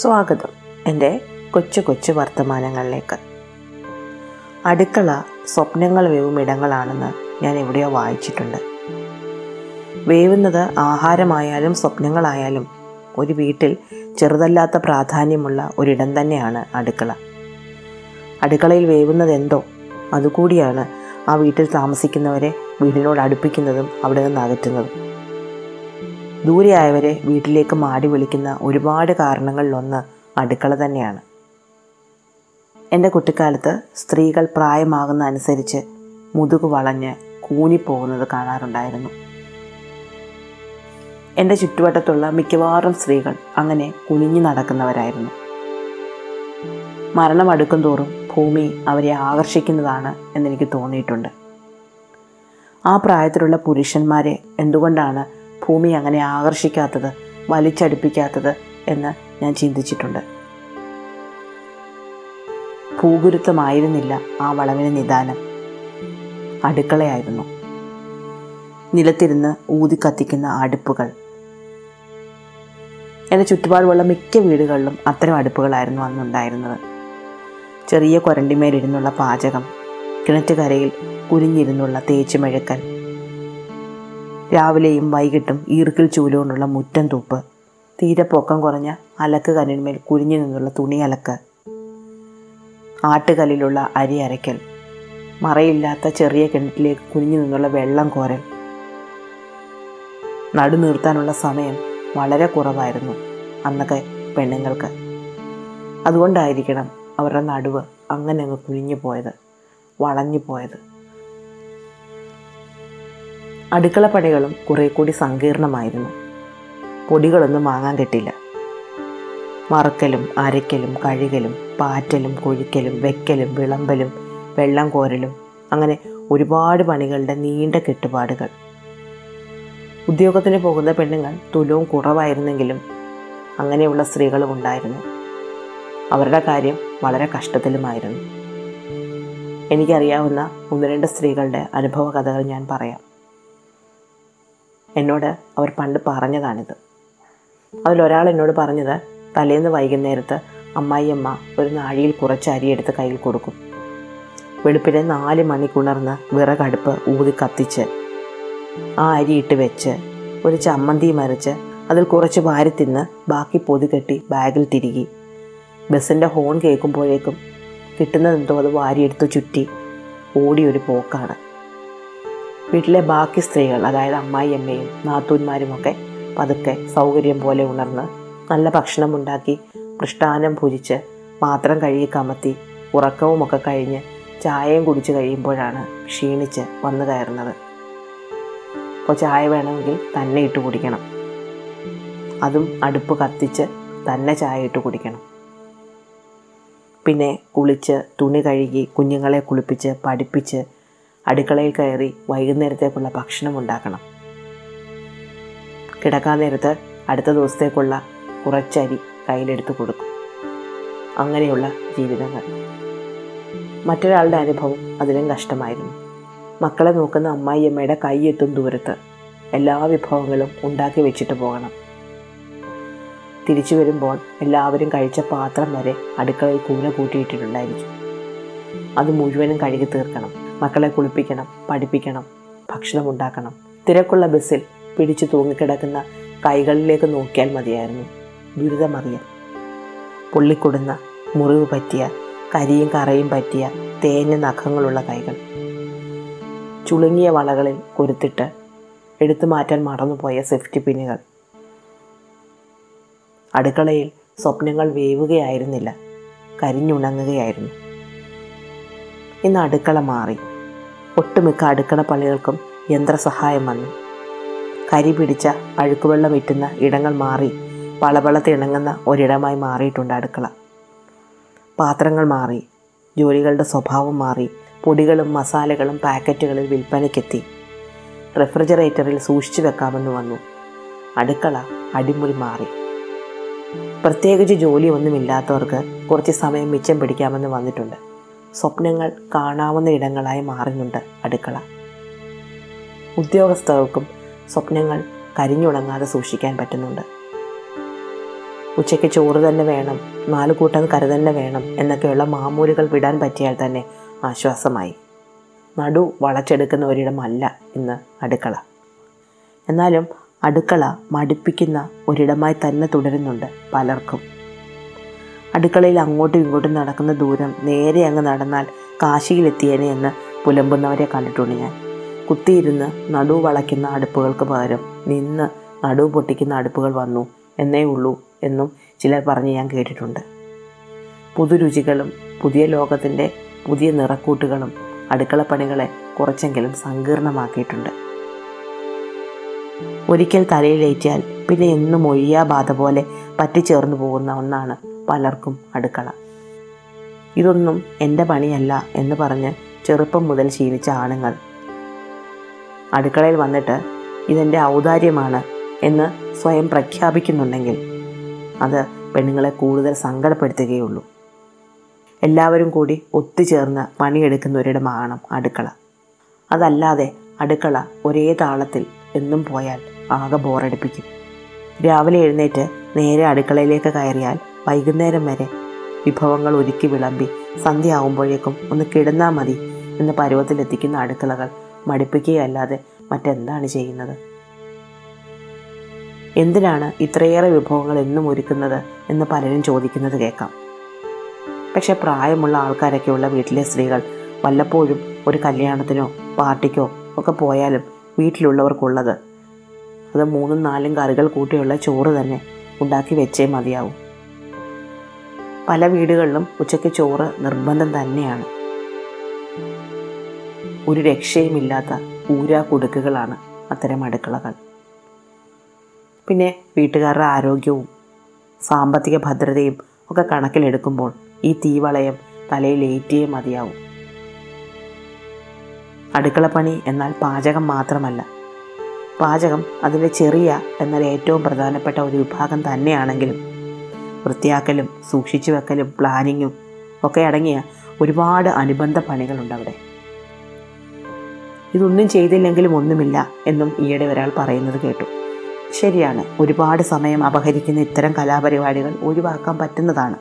സ്വാഗതം എന്റെ കൊച്ചു കൊച്ചു വർത്തമാനങ്ങളിലേക്ക്. അടുക്കള സ്വപ്നങ്ങൾ വേവും ഇടങ്ങളാണെന്ന് ഞാൻ എവിടെയോ വായിച്ചിട്ടുണ്ട്. വേവുന്നത് ആഹാരമായാലും സ്വപ്നങ്ങളായാലും ഒരു വീട്ടിൽ ചെറുതല്ലാത്ത പ്രാധാന്യമുള്ള ഒരിടം തന്നെയാണ് അടുക്കള. അടുക്കളയിൽ വേവുന്നത് എന്തോ അതുകൂടിയാണ് ആ വീട്ടിൽ താമസിക്കുന്നവരെ വീടിനോട് അടുപ്പിക്കുന്നതും അവിടെ നിന്ന് അകറ്റുന്നതും ദൂരെയായവരെ വീട്ടിലേക്ക് മാടി വിളിക്കുന്ന ഒരുപാട് കാരണങ്ങളിലൊന്ന് അടുക്കള തന്നെയാണ്. എന്റെ കുട്ടിക്കാലത്ത് സ്ത്രീകൾ പ്രായമാകുന്ന അനുസരിച്ച് മുതുക് വളഞ്ഞ് കൂനിപ്പോകുന്നത് കാണാറുണ്ടായിരുന്നു. എന്റെ ചുറ്റുവട്ടത്തുള്ള മിക്കവാറും സ്ത്രീകൾ അങ്ങനെ കുനിഞ്ഞു നടക്കുന്നവരായിരുന്നു. മരണം അടുക്കും തോറും ഭൂമി അവരെ ആകർഷിക്കുന്നതാണ് എന്നെനിക്ക് തോന്നിയിട്ടുണ്ട്. ആ പ്രായത്തിലുള്ള പുരുഷന്മാരെ എന്തുകൊണ്ടാണ് ഭൂമി അങ്ങനെ ആകർഷിക്കാത്തത് വലിച്ചടുപ്പിക്കാത്തത് എന്ന് ഞാൻ ചിന്തിച്ചിട്ടുണ്ട്. ഭൂഗുരുത്വമായിരുന്നില്ല ആ വളവിന് നിദാനം. അടുക്കളയായിരുന്നു. നിലത്തിരുന്ന് ഊതി കത്തിക്കുന്ന അടുപ്പുകൾ. എന്റെ ചുറ്റുപാടുമുള്ള മിക്ക വീടുകളിലും അത്തരം അടുപ്പുകളായിരുന്നു അന്നുണ്ടായിരുന്നത്. ചെറിയ കൊരണ്ടിമേലിരുന്നുള്ള പാചകം കിണറ്റുകരയിൽ കുരിഞ്ഞിരുന്നുള്ള തേച്ചുമെഴുക്കൽ രാവിലെയും വൈകിട്ടും ഈർക്കിൽ ചൂലുകൊണ്ടുള്ള മുറ്റം തൂപ്പ്. തീരെ പൊക്കം കുറഞ്ഞ അലക്ക് കല്ലിന്മേൽ കുരിഞ്ഞു നിന്നുള്ള തുണി അലക്ക്. ആട്ടുകല്ലിലുള്ള അരി അരയ്ക്കൽ. മറയില്ലാത്ത ചെറിയ കിണറ്റിലേക്ക് കുനിഞ്ഞു നിന്നുള്ള വെള്ളം കോരൽ. നടു നിർത്താനുള്ള സമയം വളരെ കുറവായിരുന്നു അന്നൊക്കെ പെണ്ണുങ്ങൾക്ക്. അതുകൊണ്ടായിരിക്കണം അവരുടെ നടുവ് അങ്ങനെ അങ്ങ് കുഴിഞ്ഞു പോയത് വളഞ്ഞു പോയത്. അടുക്കളപ്പണികളും കുറെ കൂടി സങ്കീർണമായിരുന്നു. പൊടികളൊന്നും വാങ്ങാൻ കിട്ടില്ല. മറക്കലും അരയ്ക്കലും കഴുകലും പാറ്റലും കൊഴിക്കലും വെക്കലും വിളമ്പലും വെള്ളം കോരലും അങ്ങനെ ഒരുപാട് പണികളുടെ നീണ്ട കെട്ടുപാടുകൾ. ഉദ്യോഗത്തിന് പോകുന്ന പെണ്ണുങ്ങൾ തുലവും കുറവായിരുന്നെങ്കിലും അങ്ങനെയുള്ള സ്ത്രീകളും ഉണ്ടായിരുന്നു. അവരുടെ കാര്യം വളരെ കഷ്ടത്തിലുമായിരുന്നു. എനിക്കറിയാവുന്ന ഒന്ന് രണ്ട് സ്ത്രീകളുടെ അനുഭവ കഥകൾ ഞാൻ പറയാം. എന്നോട് അവർ പണ്ട് പറഞ്ഞതാണിത്. അതിലൊരാൾ എന്നോട് പറഞ്ഞത് തലേന്ന് വൈകുന്നേരത്ത് അമ്മായിയമ്മ ഒരു നാഴിയിൽ കുറച്ച് അരിയെടുത്ത് കയ്യിൽ കൊടുക്കും. വെളുപ്പിനെ നാല് മണിക്കുണർന്ന് വിറകടുപ്പ് ഊതി കത്തിച്ച് ആ അരി ഇട്ട് വെച്ച് ഒരു ചമ്മന്തി മരച്ച് അതിൽ കുറച്ച് വാരി തിന്ന് ബാക്കി പൊതി കെട്ടി ബാഗിൽ തിരികി. ബസ്സിന്റെ ഹോൺ കേൾക്കുമ്പോഴേക്കും കിട്ടുന്നതെന്തോ അത് വാരിയെടുത്ത് ചുറ്റി ഓടിയൊരു പോക്കാണ്. വീട്ടിലെ ബാക്കി സ്ത്രീകൾ അതായത് അമ്മായിയമ്മയും നാത്തൂന്മാരുമൊക്കെ പതുക്കെ സൗകര്യം പോലെ ഉണർന്ന് നല്ല ഭക്ഷണം ഉണ്ടാക്കി മൃഷ്ടാനം ഭുജിച്ച് പാത്രം കഴുകി കമത്തി ഉറക്കവുമൊക്കെ കഴിഞ്ഞ് ചായയും കുടിച്ച് കഴിയുമ്പോഴാണ് ക്ഷീണിച്ച് വന്നു കയറുന്നത്. അപ്പോൾ ചായ വേണമെങ്കിൽ തന്നെ ഇട്ട് കുടിക്കണം. അതും അടുപ്പ് കത്തിച്ച് തന്നെ ചായ ഇട്ട് കുടിക്കണം. പിന്നെ കുളിച്ച് തുണി കഴുകി കുഞ്ഞുങ്ങളെ കുളിപ്പിച്ച് പഠിപ്പിച്ച് അടുക്കളയിൽ കയറി വൈകുന്നേരത്തേക്കുള്ള ഭക്ഷണം ഉണ്ടാക്കണം. കിടക്കാൻ നേരത്ത് അടുത്ത ദിവസത്തേക്കുള്ള കുറച്ചരി കയ്യിലെടുത്ത് കൊടുക്കും. അങ്ങനെയുള്ള ജീവിതങ്ങൾ. മറ്റൊരാളുടെ അനുഭവം അതിലും കഷ്ടമായിരുന്നു. മക്കളെ നോക്കുന്ന അമ്മായിയമ്മയുടെ കൈയെത്തും ദൂരത്ത് എല്ലാ വിഭവങ്ങളും ഉണ്ടാക്കി വെച്ചിട്ട് പോകണം. തിരിച്ചു വരുമ്പോൾ എല്ലാവരും കഴിച്ച പാത്രം വരെ അടുക്കളയിൽ കൂന കൂട്ടിയിട്ടിട്ടുണ്ടായിരിക്കും. അത് മുഴുവനും കഴുകി തീർക്കണം. മക്കളെ കുളിപ്പിക്കണം പഠിപ്പിക്കണം ഭക്ഷണം ഉണ്ടാക്കണം. തിരക്കുള്ള ബസ്സിൽ പിടിച്ചു തൂങ്ങിക്കിടക്കുന്ന കൈകളിലേക്ക് നോക്കിയാൽ മതിയായിരുന്നു. ദുരിതമറിയാം പൊള്ളിക്കൊടുന്ന മുറിവ് പറ്റിയ കരിയും കറയും പറ്റിയ തേഞ്ഞ നഖങ്ങളുള്ള കൈകൾ. ചുളുങ്ങിയ വളകളിൽ കൊരുത്തിട്ട് എടുത്തു മാറ്റാൻ മറന്നുപോയ സേഫ്റ്റി പിന്നുകൾ. അടുക്കളയിൽ സ്വപ്നങ്ങൾ വേവുകയായിരുന്നില്ല. കരിഞ്ഞുണങ്ങുകയായിരുന്നു. ഇന്ന് അടുക്കള മാറി. ഒട്ടുമിക്ക അടുക്കള പള്ളികൾക്കും യന്ത്രസഹായം വന്നു. കരി പിടിച്ച അഴുക്കുവെള്ളം ഇറ്റുന്ന ഇടങ്ങൾ മാറി പളപളത്തിണങ്ങുന്ന ഒരിടമായി മാറിയിട്ടുണ്ട് അടുക്കള. പാത്രങ്ങൾ മാറി ജോലികളുടെ സ്വഭാവം മാറി പൊടികളും മസാലകളും പാക്കറ്റുകളിൽ വിൽപ്പനയ്ക്കെത്തി. റെഫ്രിജറേറ്ററിൽ സൂക്ഷിച്ചു വെക്കാമെന്ന് വന്നു. അടുക്കള അടിമുടി മാറി. പ്രത്യേകിച്ച് ജോലിയൊന്നുമില്ലാത്തവർക്ക് കുറച്ച് സമയം മിച്ചം പിടിക്കാമെന്ന് വന്നിട്ടുണ്ട്. സ്വപ്നങ്ങൾ കാണാവുന്ന ഇടങ്ങളായി മാറുന്നുണ്ട് അടുക്കള. ഉദ്യോഗസ്ഥർക്കും സ്വപ്നങ്ങൾ കരിഞ്ഞുണങ്ങാതെ സൂക്ഷിക്കാൻ പറ്റുന്നുണ്ട്. ഉച്ചയ്ക്ക് ചോറ് തന്നെ വേണം നാല് കൂട്ടം കറി തന്നെ വേണം എന്നൊക്കെയുള്ള മാമൂലുകൾ വിടാൻ പറ്റിയാൽ തന്നെ ആശ്വാസമായി. നടു വളച്ചെടുക്കുന്ന ഒരിടമല്ല ഇന്ന് അടുക്കള. എന്നാലും അടുക്കള മടുപ്പിക്കുന്ന ഒരിടമായി തന്നെ തുടരുന്നുണ്ട് പലർക്കും. അടുക്കളയിൽ അങ്ങോട്ടും ഇങ്ങോട്ടും നടക്കുന്ന ദൂരം നേരെ അങ്ങ് നടന്നാൽ കാശിയിലെത്തിയേനെ എന്ന് പുലമ്പുന്നവരെ കണ്ടിട്ടുണ്ട് ഞാൻ. കുത്തിയിരുന്ന് നടു വളയ്ക്കുന്ന അടുപ്പുകൾക്ക് പകരം നിന്ന് നടു പൊട്ടിക്കുന്ന അടുപ്പുകൾ വന്നു എന്നേ ഉള്ളൂ എന്നും ചിലർ പറഞ്ഞ് ഞാൻ കേട്ടിട്ടുണ്ട്. പുതുരുചികളും പുതിയ ലോകത്തിന്റെ പുതിയ നിറക്കൂട്ടുകളും അടുക്കളപ്പണികളെ കുറച്ചെങ്കിലും സങ്കീർണമാക്കിയിട്ടുണ്ട്. ഒരിക്കൽ തലയിലേറ്റിയാൽ പിന്നെ എന്നും ഒഴിയാ ബാധ പോലെ പറ്റിച്ചേർന്നു പോകുന്ന ഒന്നാണ് പലർക്കും അടുക്കള. ഇതൊന്നും എന്റെ പണിയല്ല എന്ന് പറഞ്ഞ് ചെറുപ്പം മുതൽ ശീലിച്ച ആണുങ്ങൾ. അടുക്കളയിൽ വന്നിട്ട് ഇതെന്റെ ഔദാര്യമാണ് എന്ന് സ്വയം പ്രഖ്യാപിക്കുന്നുണ്ടെങ്കിൽ അത് പെണ്ണുങ്ങളെ കൂടുതൽ സങ്കടപ്പെടുത്തുകയുള്ളൂ. എല്ലാവരും കൂടി ഒത്തുചേർന്ന് പണിയെടുക്കുന്ന ഒരിടമാണ് അടുക്കള. അതല്ലാതെ അടുക്കള ഒരേ താളത്തിൽ എന്നും പോയാൽ ആകെ ബോറടിപ്പിക്കും. രാവിലെ എഴുന്നേറ്റ് നേരെ അടുക്കളയിലേക്ക് കയറിയാൽ വൈകുന്നേരം വരെ വിഭവങ്ങൾ ഒരുക്കി വിളമ്പി സന്ധ്യ ആവുമ്പോഴേക്കും ഒന്ന് കിടന്നാൽ മതി എന്ന് പരുവത്തിലെത്തിക്കുന്ന അടുക്കളകൾ മടുപ്പിക്കുകയല്ലാതെ മറ്റെന്താണ് ചെയ്യുന്നത്? എന്തിനാണ് ഇത്രയേറെ വിഭവങ്ങൾ എന്നും ഒരുക്കുന്നത് എന്ന് പലരും ചോദിക്കുന്നത് കേൾക്കാം. പക്ഷെ പ്രായമുള്ള ആൾക്കാരൊക്കെയുള്ള വീട്ടിലെ സ്ത്രീകൾ വല്ലപ്പോഴും ഒരു കല്യാണത്തിനോ പാർട്ടിക്കോ ഒക്കെ പോയാലും വീട്ടിലുള്ളവർക്കുള്ളത്. അത് മൂന്നും നാലും കറികൾ കൂട്ടിയുള്ള ചോറ് തന്നെ ഉണ്ടാക്കി വെച്ചേ മതിയാവും. പല വീടുകളിലും ഉച്ചയ്ക്ക് ചോറ് നിർബന്ധം തന്നെയാണ്. ഒരു രക്ഷയുമില്ലാത്ത ഊരാ കുടുക്കുകളാണ് അത്തരം അടുക്കളകൾ. പിന്നെ വീട്ടുകാരുടെ ആരോഗ്യവും സാമ്പത്തിക ഭദ്രതയും ഒക്കെ കണക്കിലെടുക്കുമ്പോൾ ഈ തീവളയം തലയിൽ ഏറ്റിയേ മതിയാവും. അടുക്കളപ്പണി എന്നാൽ പാചകം മാത്രമല്ല. പാചകം അതിന്റെ ചെറിയ എന്നാൽ ഏറ്റവും പ്രധാനപ്പെട്ട ഒരു വിഭാഗം തന്നെയാണെങ്കിലും വൃത്തിയാക്കലും സൂക്ഷിച്ചു വെക്കലും പ്ലാനിങ്ങും ഒക്കെ അടങ്ങിയ ഒരുപാട് അനുബന്ധ പണികളുണ്ട് അവിടെ. ഇതൊന്നും ചെയ്തില്ലെങ്കിലും ഒന്നുമില്ല എന്നും ഈയിടെ ഒരാൾ പറയുന്നത് കേട്ടു. ശരിയാണ് ഒരുപാട് സമയം അപഹരിക്കുന്ന ഇത്തരം കലാപരിപാടികൾ ഒഴിവാക്കാൻ പറ്റുന്നതാണ്.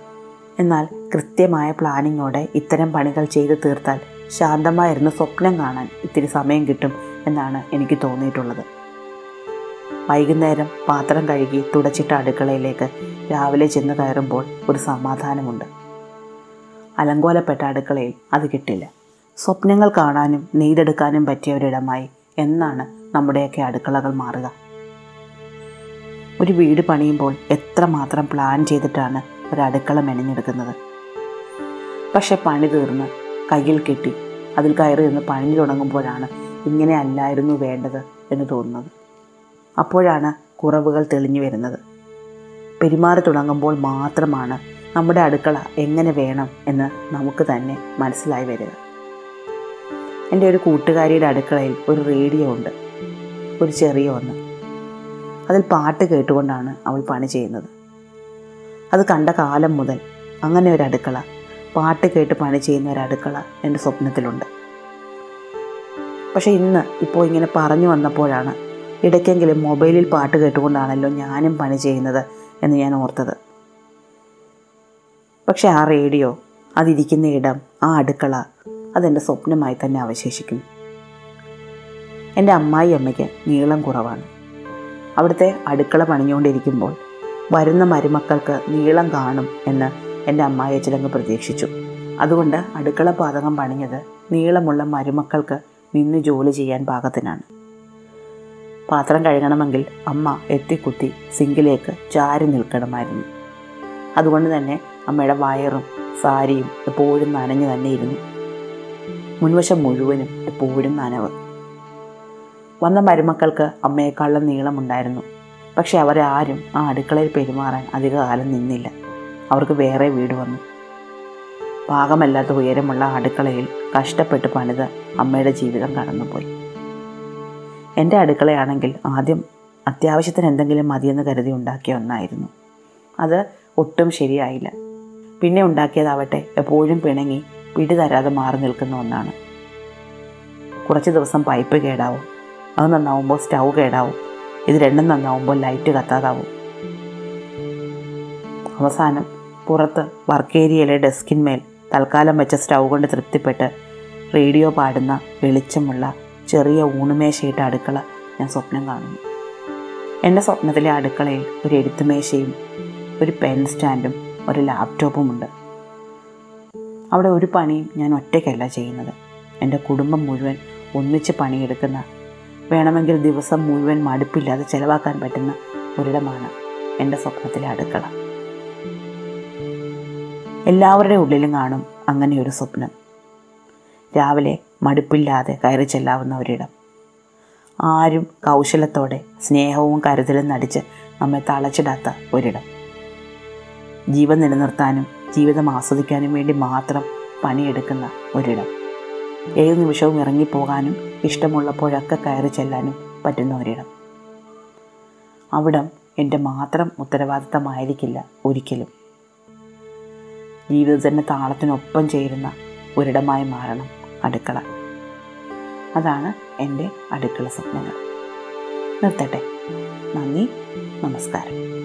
എന്നാൽ കൃത്യമായ പ്ലാനിങ്ങോടെ ഇത്തരം പണികൾ ചെയ്തു തീർത്താൽ ശാന്തമായിരുന്ന സ്വപ്നം കാണാൻ ഇത്തിരി സമയം കിട്ടും എന്നാണ് എനിക്ക് തോന്നിയിട്ടുള്ളത്. വൈകുന്നേരം പാത്രം കഴുകി തുടച്ചിട്ട അടുക്കളയിലേക്ക് രാവിലെ ചെന്ന് കയറുമ്പോൾ ഒരു സമാധാനമുണ്ട്. അലങ്കോലപ്പെട്ട അടുക്കളയിൽ അത് കിട്ടില്ല. സ്വപ്നങ്ങൾ കാണാനും നെയ്തെടുക്കാനും പറ്റിയ ഒരിടമായി എന്നാണ് നമ്മുടെയൊക്കെ അടുക്കളകൾ മാറുക. ഒരു വീട് പണിയുമ്പോൾ എത്രമാത്രം പ്ലാൻ ചെയ്തിട്ടാണ് ഒരു അടുക്കള മെനഞ്ഞെടുക്കുന്നത്? പക്ഷെ പണി തീർന്ന് കയ്യിൽ കെട്ടി. അതിൽ കയറി നിന്ന് പണിഞ്ഞു തുടങ്ങുമ്പോഴാണ് ഇങ്ങനെ അല്ലായിരുന്നു വേണ്ടത് എന്ന് തോന്നുന്നത്. അപ്പോഴാണ് കുറവുകൾ തെളിഞ്ഞു വരുന്നത്. പെരുമാറി തുടങ്ങുമ്പോൾ മാത്രമാണ് നമ്മുടെ അടുക്കള എങ്ങനെ വേണം എന്ന് നമുക്ക് തന്നെ മനസ്സിലായി വരിക. എന്റെ ഒരു കൂട്ടുകാരിയുടെ അടുക്കളയിൽ ഒരു റേഡിയോ ഉണ്ട്. ഒരു ചെറിയ ഒന്ന്. അതിൽ പാട്ട് കേട്ടുകൊണ്ടാണ് അവൾ പണി ചെയ്യുന്നത്. അത് കണ്ട കാലം മുതൽ അങ്ങനെ ഒരു അടുക്കള പാട്ട് കേട്ട് പണി ചെയ്യുന്ന ഒരു അടുക്കള എന്റെ സ്വപ്നത്തിലുണ്ട്. പക്ഷേ ഇന്ന് ഇപ്പോൾ ഇങ്ങനെ പറഞ്ഞു വന്നപ്പോഴാണ് ഇടയ്ക്കെങ്കിലും മൊബൈലിൽ പാട്ട് കേട്ടുകൊണ്ടാണല്ലോ ഞാനും പണി ചെയ്യുന്നത് എന്ന് ഞാൻ ഓർത്തത്. പക്ഷെ ആ റേഡിയോ അതിരിക്കുന്ന ഇടം ആ അടുക്കള അതെന്റെ സ്വപ്നമായി തന്നെ അവശേഷിക്കും എന്റെ അമ്മായി അമ്മയ്ക്ക് നീളം കുറവാണ്. അവിടുത്തെ അടുക്കള പണിഞ്ഞുകൊണ്ടിരിക്കുമ്പോൾ വരുന്ന മരുമക്കൾക്ക് നീളം കാണും എന്ന് എന്റെ അമ്മായി അച്ഛനങ്ങ് പ്രതീക്ഷിച്ചു. അതുകൊണ്ട് അടുക്കള പാതകം പണിഞ്ഞത് നീളമുള്ള മരുമക്കൾക്ക് നിന്ന് ജോലി ചെയ്യാൻ പാകത്തിനാണ്. പാത്രം കഴുകണമെങ്കിൽ അമ്മ എത്തിക്കുത്തി സിങ്കിലേക്ക് ചാരി നിൽക്കണമായിരുന്നു. അതുകൊണ്ട് തന്നെ അമ്മയുടെ വയറും സാരിയും എപ്പോഴും നനഞ്ഞു തന്നെ ഇരുന്നു മുൻവശം മുഴുവനും എപ്പോഴും നനവ്. വന്ന മരുമക്കൾക്ക് അമ്മയെക്കാളും നീളമുണ്ടായിരുന്നു. പക്ഷെ അവരെ ആരും ആ അടുക്കളയിൽ പെരുമാറാൻ അധികകാലം നിന്നില്ല. അവർക്ക് വേറെ വീട് വന്നു. പാകമല്ലാത്ത ഉയരമുള്ള അടുക്കളയിൽ കഷ്ടപ്പെട്ട് പണിത് അമ്മയുടെ ജീവിതം കടന്നുപോയി. എന്റെ അടുക്കളയാണെങ്കിൽ ആദ്യം അത്യാവശ്യത്തിന് എന്തെങ്കിലും മതിയെന്ന് കരുതി ഉണ്ടാക്കിയ ഒന്നായിരുന്നു. അത് ഒട്ടും ശരിയായില്ല. പിന്നെ ഉണ്ടാക്കിയതാവട്ടെ എപ്പോഴും പിണങ്ങി പിടി തരാതെ മാറി നിൽക്കുന്ന ഒന്നാണ്. കുറച്ച് ദിവസം പൈപ്പ് കേടാവും. അത് നന്നാവുമ്പോൾ സ്റ്റൗ കേടാവും. ഇത് രണ്ടും നന്നാവുമ്പോൾ ലൈറ്റ് കത്താതാവും. അവസാനം പുറത്ത് വർക്ക് ഏരിയയിലെ ഡെസ്കിന്മേൽ തൽക്കാലം വെച്ച സ്റ്റൗ കൊണ്ട് തൃപ്തിപ്പെട്ട് റേഡിയോ പാടുന്ന വെളിച്ചമുള്ള ചെറിയ ഊണുമേശയിട്ട അടുക്കള ഞാൻ സ്വപ്നം കാണുന്നു. എന്റെ സ്വപ്നത്തിലെ അടുക്കളയിൽ ഒരു എഴുത്തുമേശയും ഒരു പെൻ സ്റ്റാൻഡും ഒരു ലാപ്ടോപ്പും ഉണ്ട്. അവിടെ ഒരു പണിയും ഞാൻ ഒറ്റയ്ക്കല്ല ചെയ്യുന്നത്. എന്റെ കുടുംബം മുഴുവൻ ഒന്നിച്ച് പണിയെടുക്കുന്ന വേണമെങ്കിൽ ദിവസം മുഴുവൻ മടുപ്പില്ലാതെ ചിലവാക്കാൻ പറ്റുന്ന ഒരിടമാണ് എന്റെ സ്വപ്നത്തിലെ അടുക്കള. എല്ലാവരുടെ ഉള്ളിലും കാണും അങ്ങനെ ഒരു സ്വപ്നം. രാവിലെ മടുപ്പില്ലാതെ കയറി ചെല്ലാവുന്ന ഒരിടം ആരും കൗശലത്തോടെ സ്നേഹവും കരുതലും നടിച്ച് നമ്മെ തളച്ചിടാത്ത ഒരിടം. ജീവൻ നിലനിർത്താനും ജീവിതം ആസ്വദിക്കാനും വേണ്ടി മാത്രം പണിയെടുക്കുന്ന ഒരിടം. ഏത് നിമിഷവും ഇറങ്ങിപ്പോകാനും ഇഷ്ടമുള്ളപ്പോഴൊക്കെ കയറി ചെല്ലാനും പറ്റുന്ന ഒരിടം. അവിടം എന്റെ മാത്രം ഉത്തരവാദിത്തമായിരിക്കില്ല ഒരിക്കലും. ജീവിതത്തിന്റെ താളത്തിനൊപ്പം ചേരുന്ന ഒരിടമായി മാറണം. അടുക്കള. അതാണ് എന്റെ അടുക്കള സ്വപ്നങ്ങൾ. നിർത്തട്ടെ. നന്ദി. നമസ്കാരം.